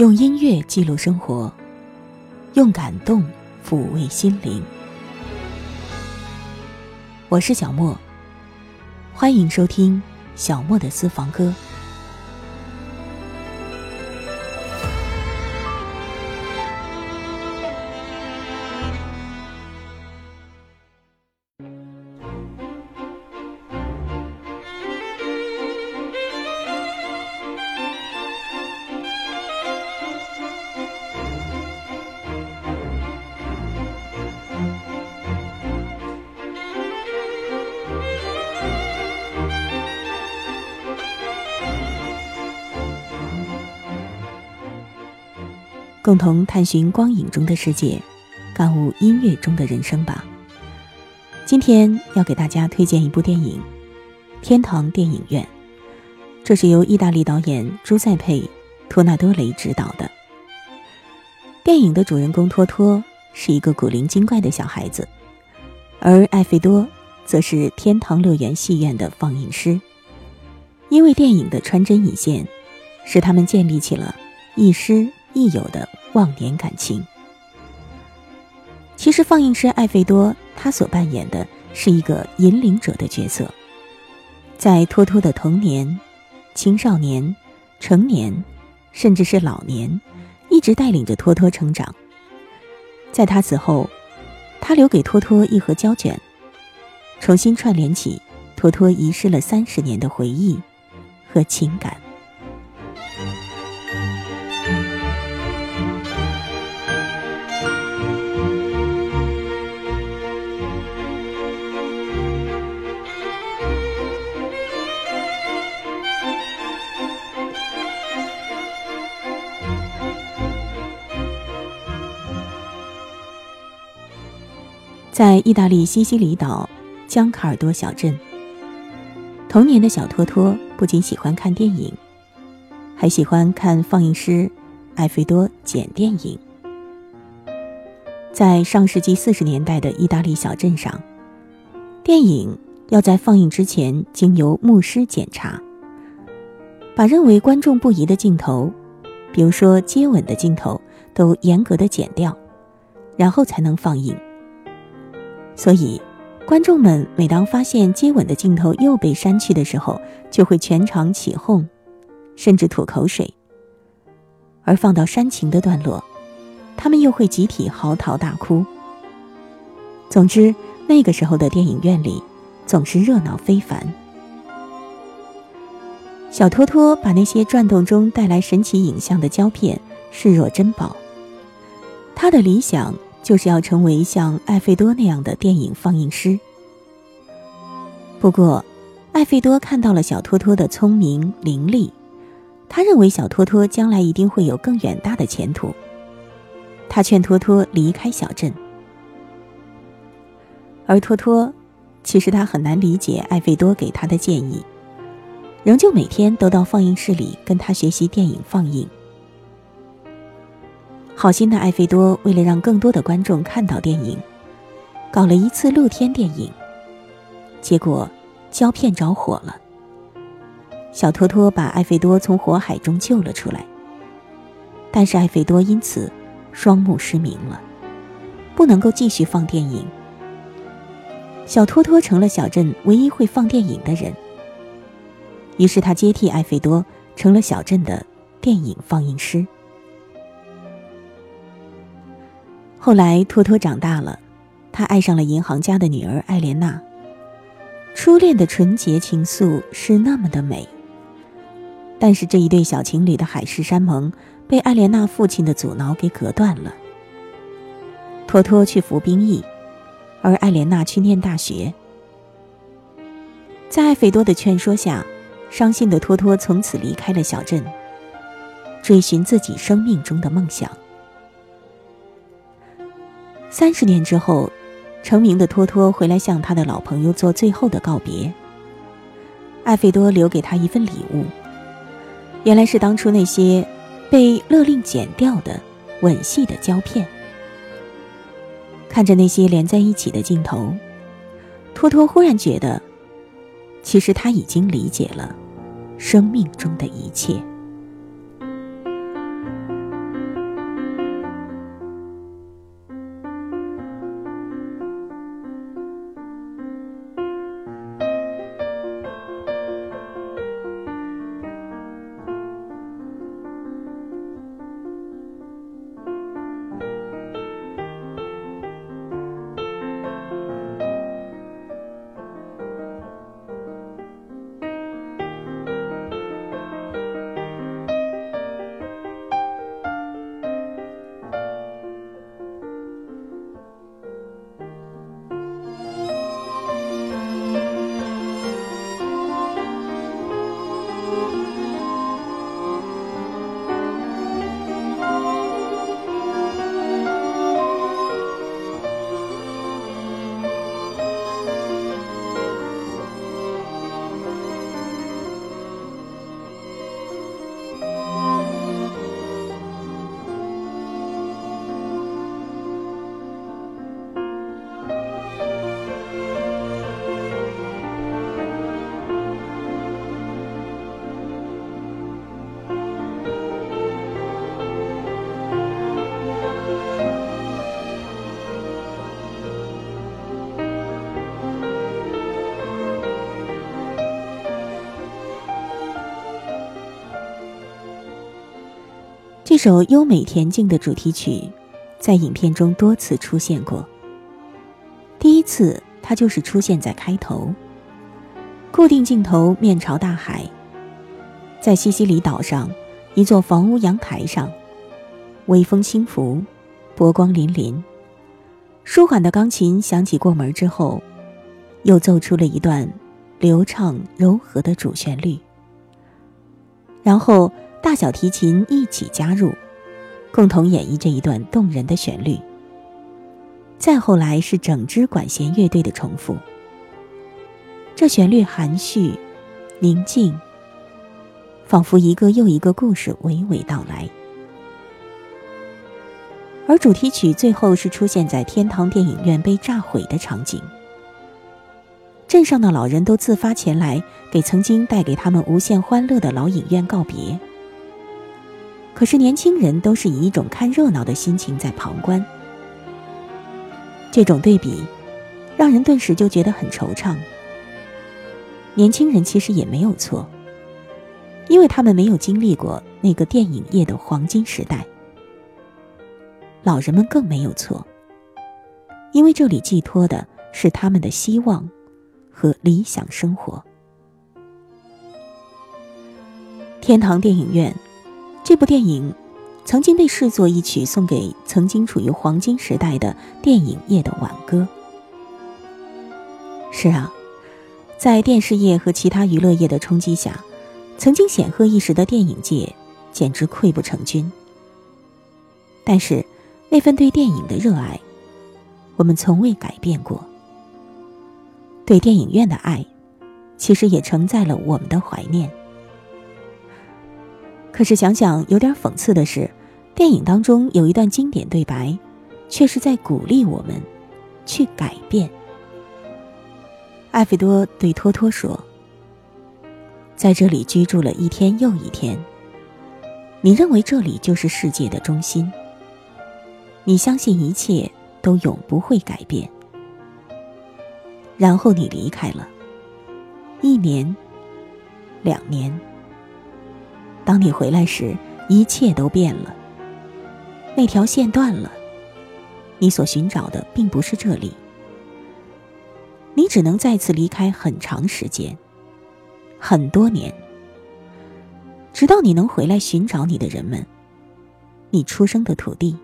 用音乐记录生活，用感动抚慰心灵。我是小莫，欢迎收听小莫的私房歌。共同探寻光影中的世界，感悟音乐中的人生吧。今天要给大家推荐一部电影《天堂电影院》，这是由意大利导演朱塞佩·托纳多雷执导的。电影的主人公托托是一个古灵精怪的小孩子，而艾费多则是天堂乐园戏院的放映师。因为电影的穿针引线，使他们建立起了亦师亦有的。忘年感情。其实，放映师艾费多他所扮演的是一个引领者的角色，在托托的童年、青少年、成年，甚至是老年，一直带领着托托成长。在他死后，他留给托托一盒胶卷，重新串联起托托遗失了三十年的回忆和情感。在意大利西西里岛江卡尔多小镇，童年的小托托不仅喜欢看电影，还喜欢看放映师艾菲多剪电影。在上世纪四十年代的意大利小镇上，电影要在放映之前经由牧师检查，把认为观众不宜的镜头，比如说接吻的镜头，都严格的剪掉，然后才能放映。所以，观众们每当发现接吻的镜头又被删去的时候，就会全场起哄，甚至吐口水；而放到煽情的段落，他们又会集体嚎啕大哭。总之，那个时候的电影院里总是热闹非凡。小托托把那些转动中带来神奇影像的胶片视若珍宝，他的理想。就是要成为像艾费多那样的电影放映师。不过，艾费多看到了小托托的聪明伶俐，他认为小托托将来一定会有更远大的前途。他劝托托离开小镇，而托托其实他很难理解艾费多给他的建议，仍旧每天都到放映室里跟他学习电影放映。好心的艾菲多为了让更多的观众看到电影，搞了一次露天电影，结果胶片着火了。小托托把艾菲多从火海中救了出来，但是艾菲多因此双目失明了，不能够继续放电影。小托托成了小镇唯一会放电影的人，于是他接替艾菲多成了小镇的电影放映师。后来，托托长大了，他爱上了银行家的女儿艾莲娜。初恋的纯洁情愫是那么的美。但是，这一对小情侣的海誓山盟被艾莲娜父亲的阻挠给隔断了。托托去服兵役，而艾莲娜去念大学。在艾菲多的劝说下，伤心的托托从此离开了小镇，追寻自己生命中的梦想。三十年之后，成名的托托回来向他的老朋友做最后的告别。艾费多留给他一份礼物，原来是当初那些被勒令剪掉的吻戏的胶片。看着那些连在一起的镜头，托托忽然觉得，其实他已经理解了生命中的一切。首优美恬静的主题曲，在影片中多次出现过。第一次，它就是出现在开头，固定镜头面朝大海，在西西里岛上一座房屋阳台上，微风轻拂，波光粼粼。舒缓的钢琴响起过门之后，又奏出了一段流畅柔和的主旋律，然后。大小提琴一起加入，共同演绎这一段动人的旋律。再后来是整支管弦乐队的重复。这旋律含蓄、宁静，仿佛一个又一个故事娓娓道来。而主题曲最后是出现在天堂电影院被炸毁的场景。镇上的老人都自发前来，给曾经带给他们无限欢乐的老影院告别。可是年轻人都是以一种看热闹的心情在旁观，这种对比，让人顿时就觉得很惆怅。年轻人其实也没有错，因为他们没有经历过那个电影业的黄金时代；老人们更没有错，因为这里寄托的是他们的希望和理想生活。天堂电影院。这部电影曾经被视作一曲送给曾经处于黄金时代的电影业的挽歌。是啊，在电视业和其他娱乐业的冲击下，曾经显赫一时的电影界简直溃不成军。但是，那份对电影的热爱，我们从未改变过。对电影院的爱，其实也承载了我们的怀念。可是想想，有点讽刺的是，电影当中有一段经典对白，却是在鼓励我们去改变。艾菲多对托托说：“在这里居住了一天又一天，你认为这里就是世界的中心？你相信一切都永不会改变？然后你离开了，一年，两年。”当你回来时，一切都变了。那条线断了，你所寻找的并不是这里。你只能再次离开很长时间，很多年，直到你能回来寻找你的人们，你出生的土地。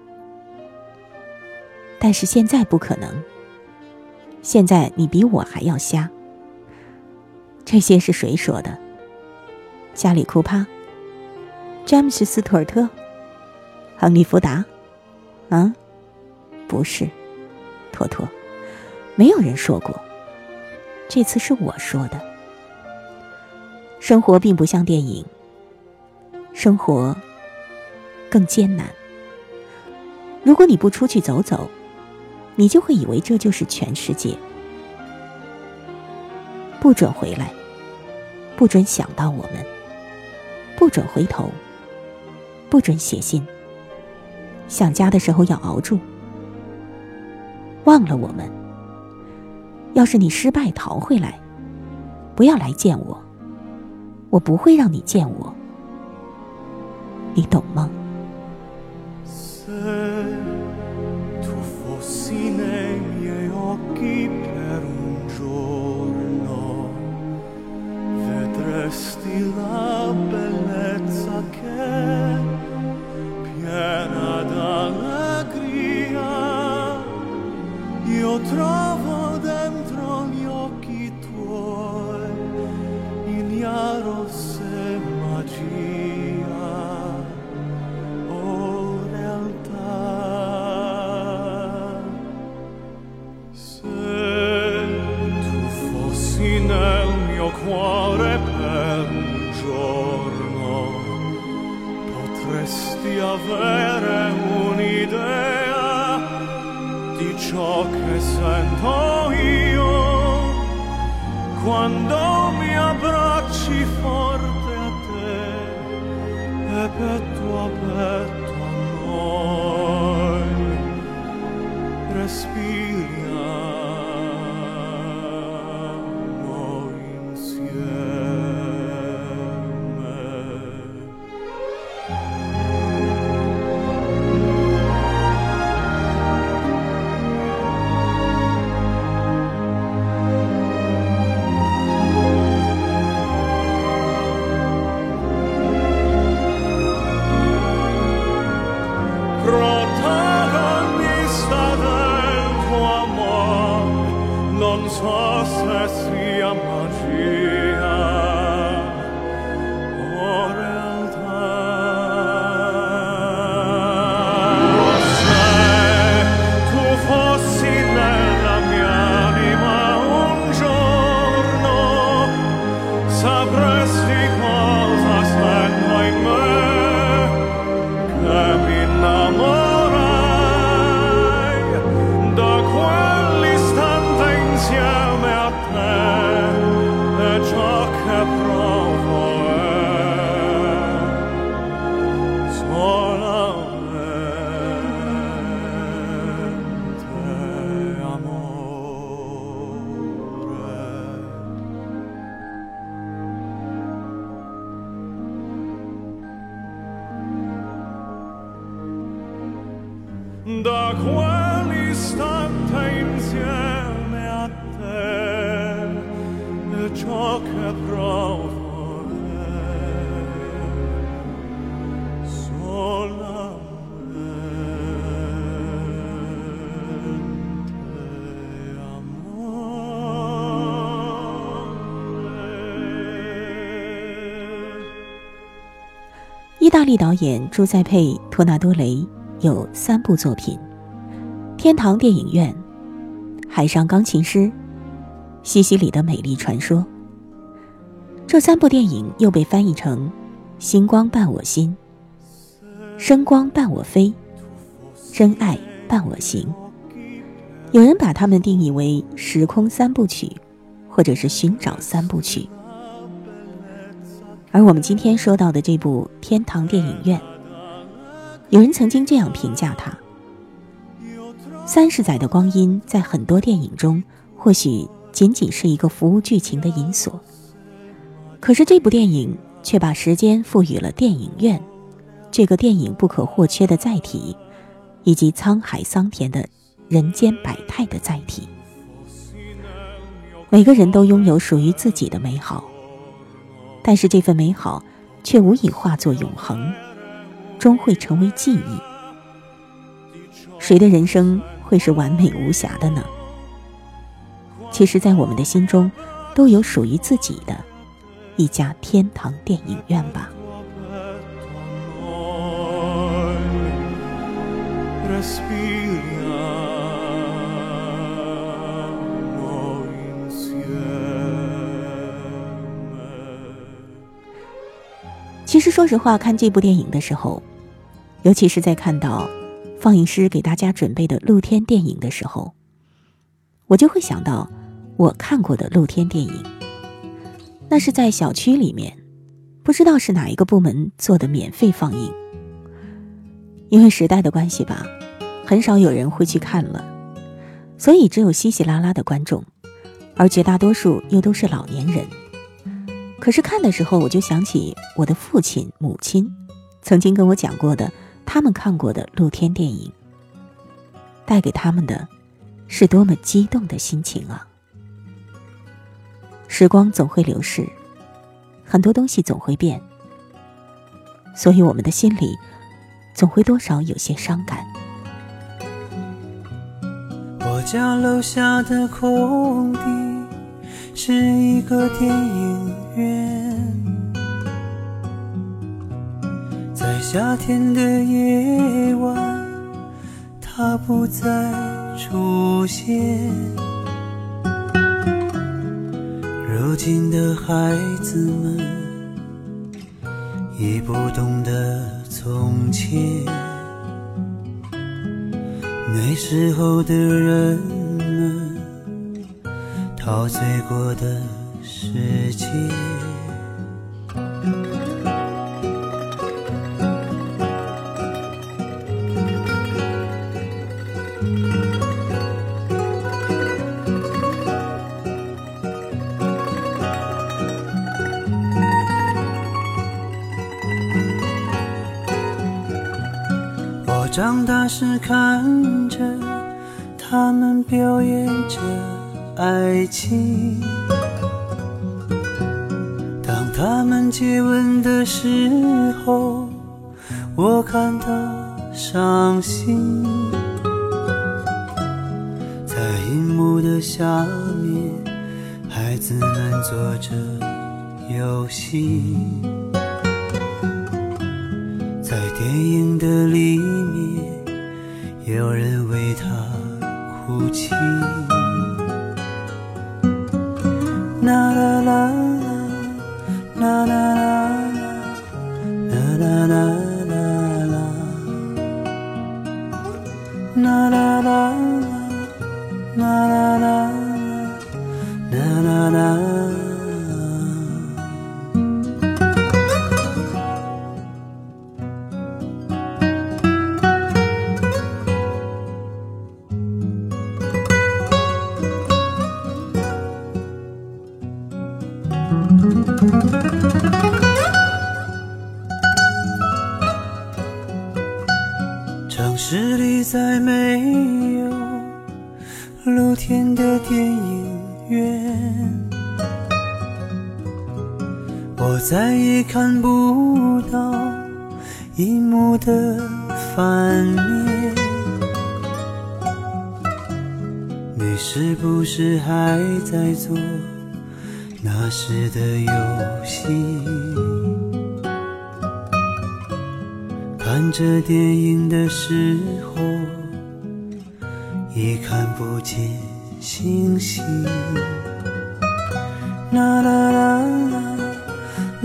但是现在不可能。现在你比我还要瞎。这些是谁说的？加里库帕。詹姆斯·斯图尔特、亨利·福达，啊，不是，托托，没有人说过。这次是我说的。生活并不像电影，生活更艰难。如果你不出去走走，你就会以为这就是全世界。不准回来，不准想到我们，不准回头。不准写信。想家的时候要熬住。忘了我们。要是你失败逃回来，不要来见我。我不会让你见我。你懂吗？quando mi abbracci forte a te e petto a petto a noi respiriamo da quell'istante insieme a te e ciò che provo solamente 意大利导演朱塞佩·托纳多雷有三部作品：《天堂电影院》《海上钢琴师》《西西里的美丽传说》。这三部电影又被翻译成《星光伴我心》《声光伴我飞》《真爱伴我行》。有人把它们定义为时空三部曲，或者是寻找三部曲。而我们今天说到的这部《天堂电影院》，有人曾经这样评价他：三十载的光阴，在很多电影中，或许仅仅是一个服务剧情的银锁。可是这部电影却把时间赋予了电影院这个电影不可或缺的载体，以及沧海桑田的人间百态的载体。每个人都拥有属于自己的美好。但是这份美好，却无以化作永恒，终会成为记忆。谁的人生会是完美无瑕的呢？其实，在我们的心中，都有属于自己的一家天堂电影院吧。实，说实话，看这部电影的时候，尤其是在看到放映师给大家准备的露天电影的时候，我就会想到我看过的露天电影。那是在小区里面，不知道是哪一个部门做的免费放映。因为时代的关系吧，很少有人会去看了，所以只有稀稀拉拉的观众，而绝大多数又都是老年人。可是看的时候，我就想起我的父亲、母亲曾经跟我讲过的，他们看过的露天电影，带给他们的，是多么激动的心情啊！时光总会流逝，很多东西总会变，所以我们的心里总会多少有些伤感。我家楼下的空地是一个电影院，在夏天的夜晚，它不再出现。如今的孩子们已不懂得从前。那时候的人陶醉过的世界。我长大时看着他们表演着爱情，当他们接吻的时候，我感到伤心。在荧幕的下面，孩子们做着游戏。在电影的里面，有人为他哭泣。啦啦啦啦啦啦啦啦啦啦我再也看不到荧幕的反面。你是不是还在做那时的游戏？看着电影的时候，已看不见星星。啦啦啦，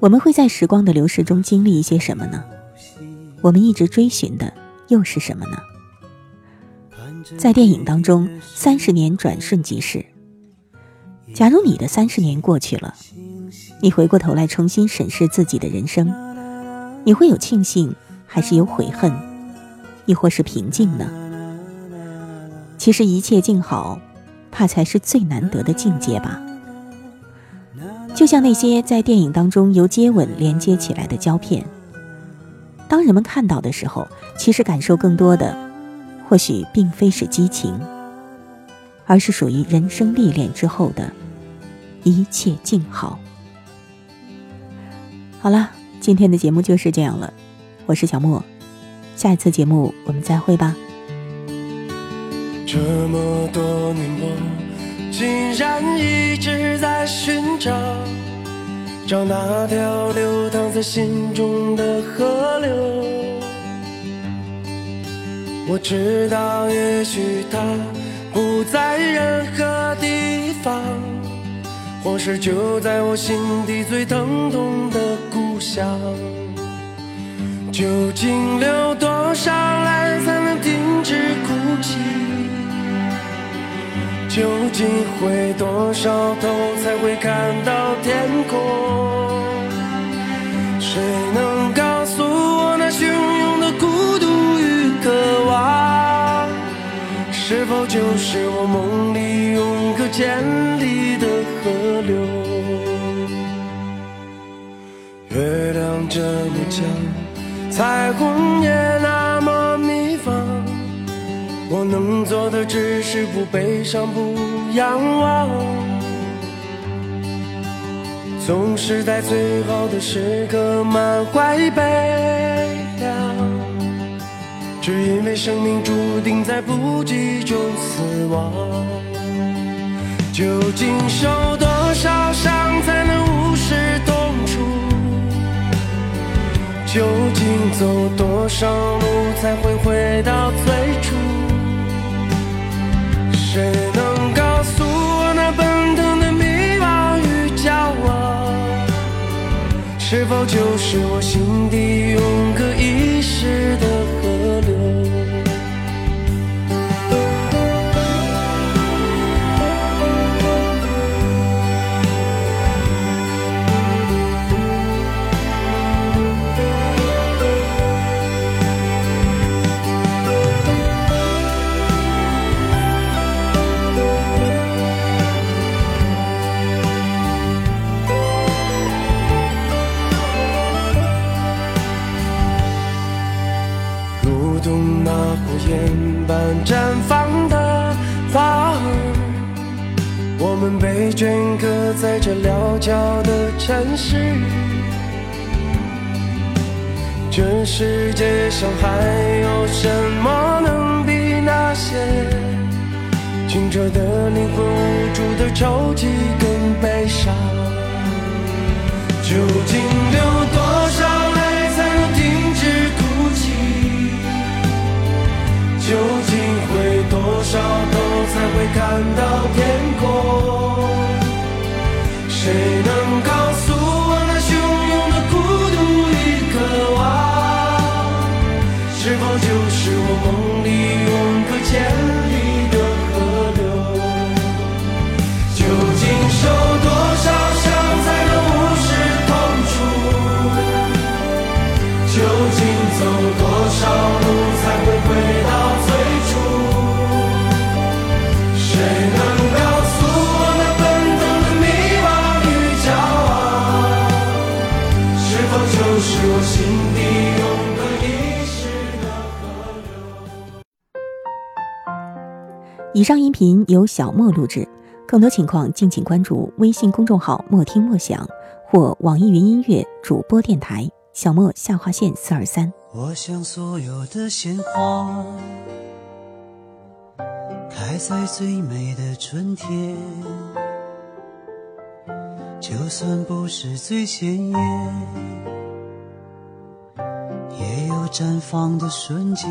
我们会在时光的流逝中经历一些什么呢？我们一直追寻的又是什么呢？在电影当中，三十年转瞬即逝。假如你的三十年过去了，你回过头来重新审视自己的人生，你会有庆幸，还是有悔恨，亦或是平静呢？其实一切静好，怕才是最难得的境界吧。就像那些在电影当中由接吻连接起来的胶片，当人们看到的时候，其实感受更多的，或许并非是激情，而是属于人生历练之后的一切静好。好了，今天的节目就是这样了，我是小莫，下一次节目我们再会吧。这么多年，我竟然一直在寻找，找那条流淌在心中的河流。我知道，也许它不在任何地方，或是就在我心底最疼痛的故乡。究竟流多少泪才能停止哭泣？究竟回多少头才会看到天空？谁能告诉我那汹涌的孤独与渴望，是否就是我梦里永隔千里的河流？月亮这么强，彩虹也那。我能做的只是不悲伤，不仰望。总是在最好的时刻满怀悲凉，只因为生命注定在不羁中死亡。究竟受多少伤才能无视痛楚？究竟走多少路才会回到最初？谁能告诉我那奔腾的迷惘与骄傲，是否就是我心底永隔一世的界上还有什么能比那些清澈的灵魂、无助的抽泣更悲伤？究竟流多少泪才能停止哭泣？究竟回多少头才会看到天空？谁以上音频由小莫录制，更多情况敬请关注微信公众号“莫听莫想”或网易云音乐主播电台“小莫下划线四二三”。我想所有的鲜花。开在最美的春天就算不是最鲜艳也有绽放的瞬间。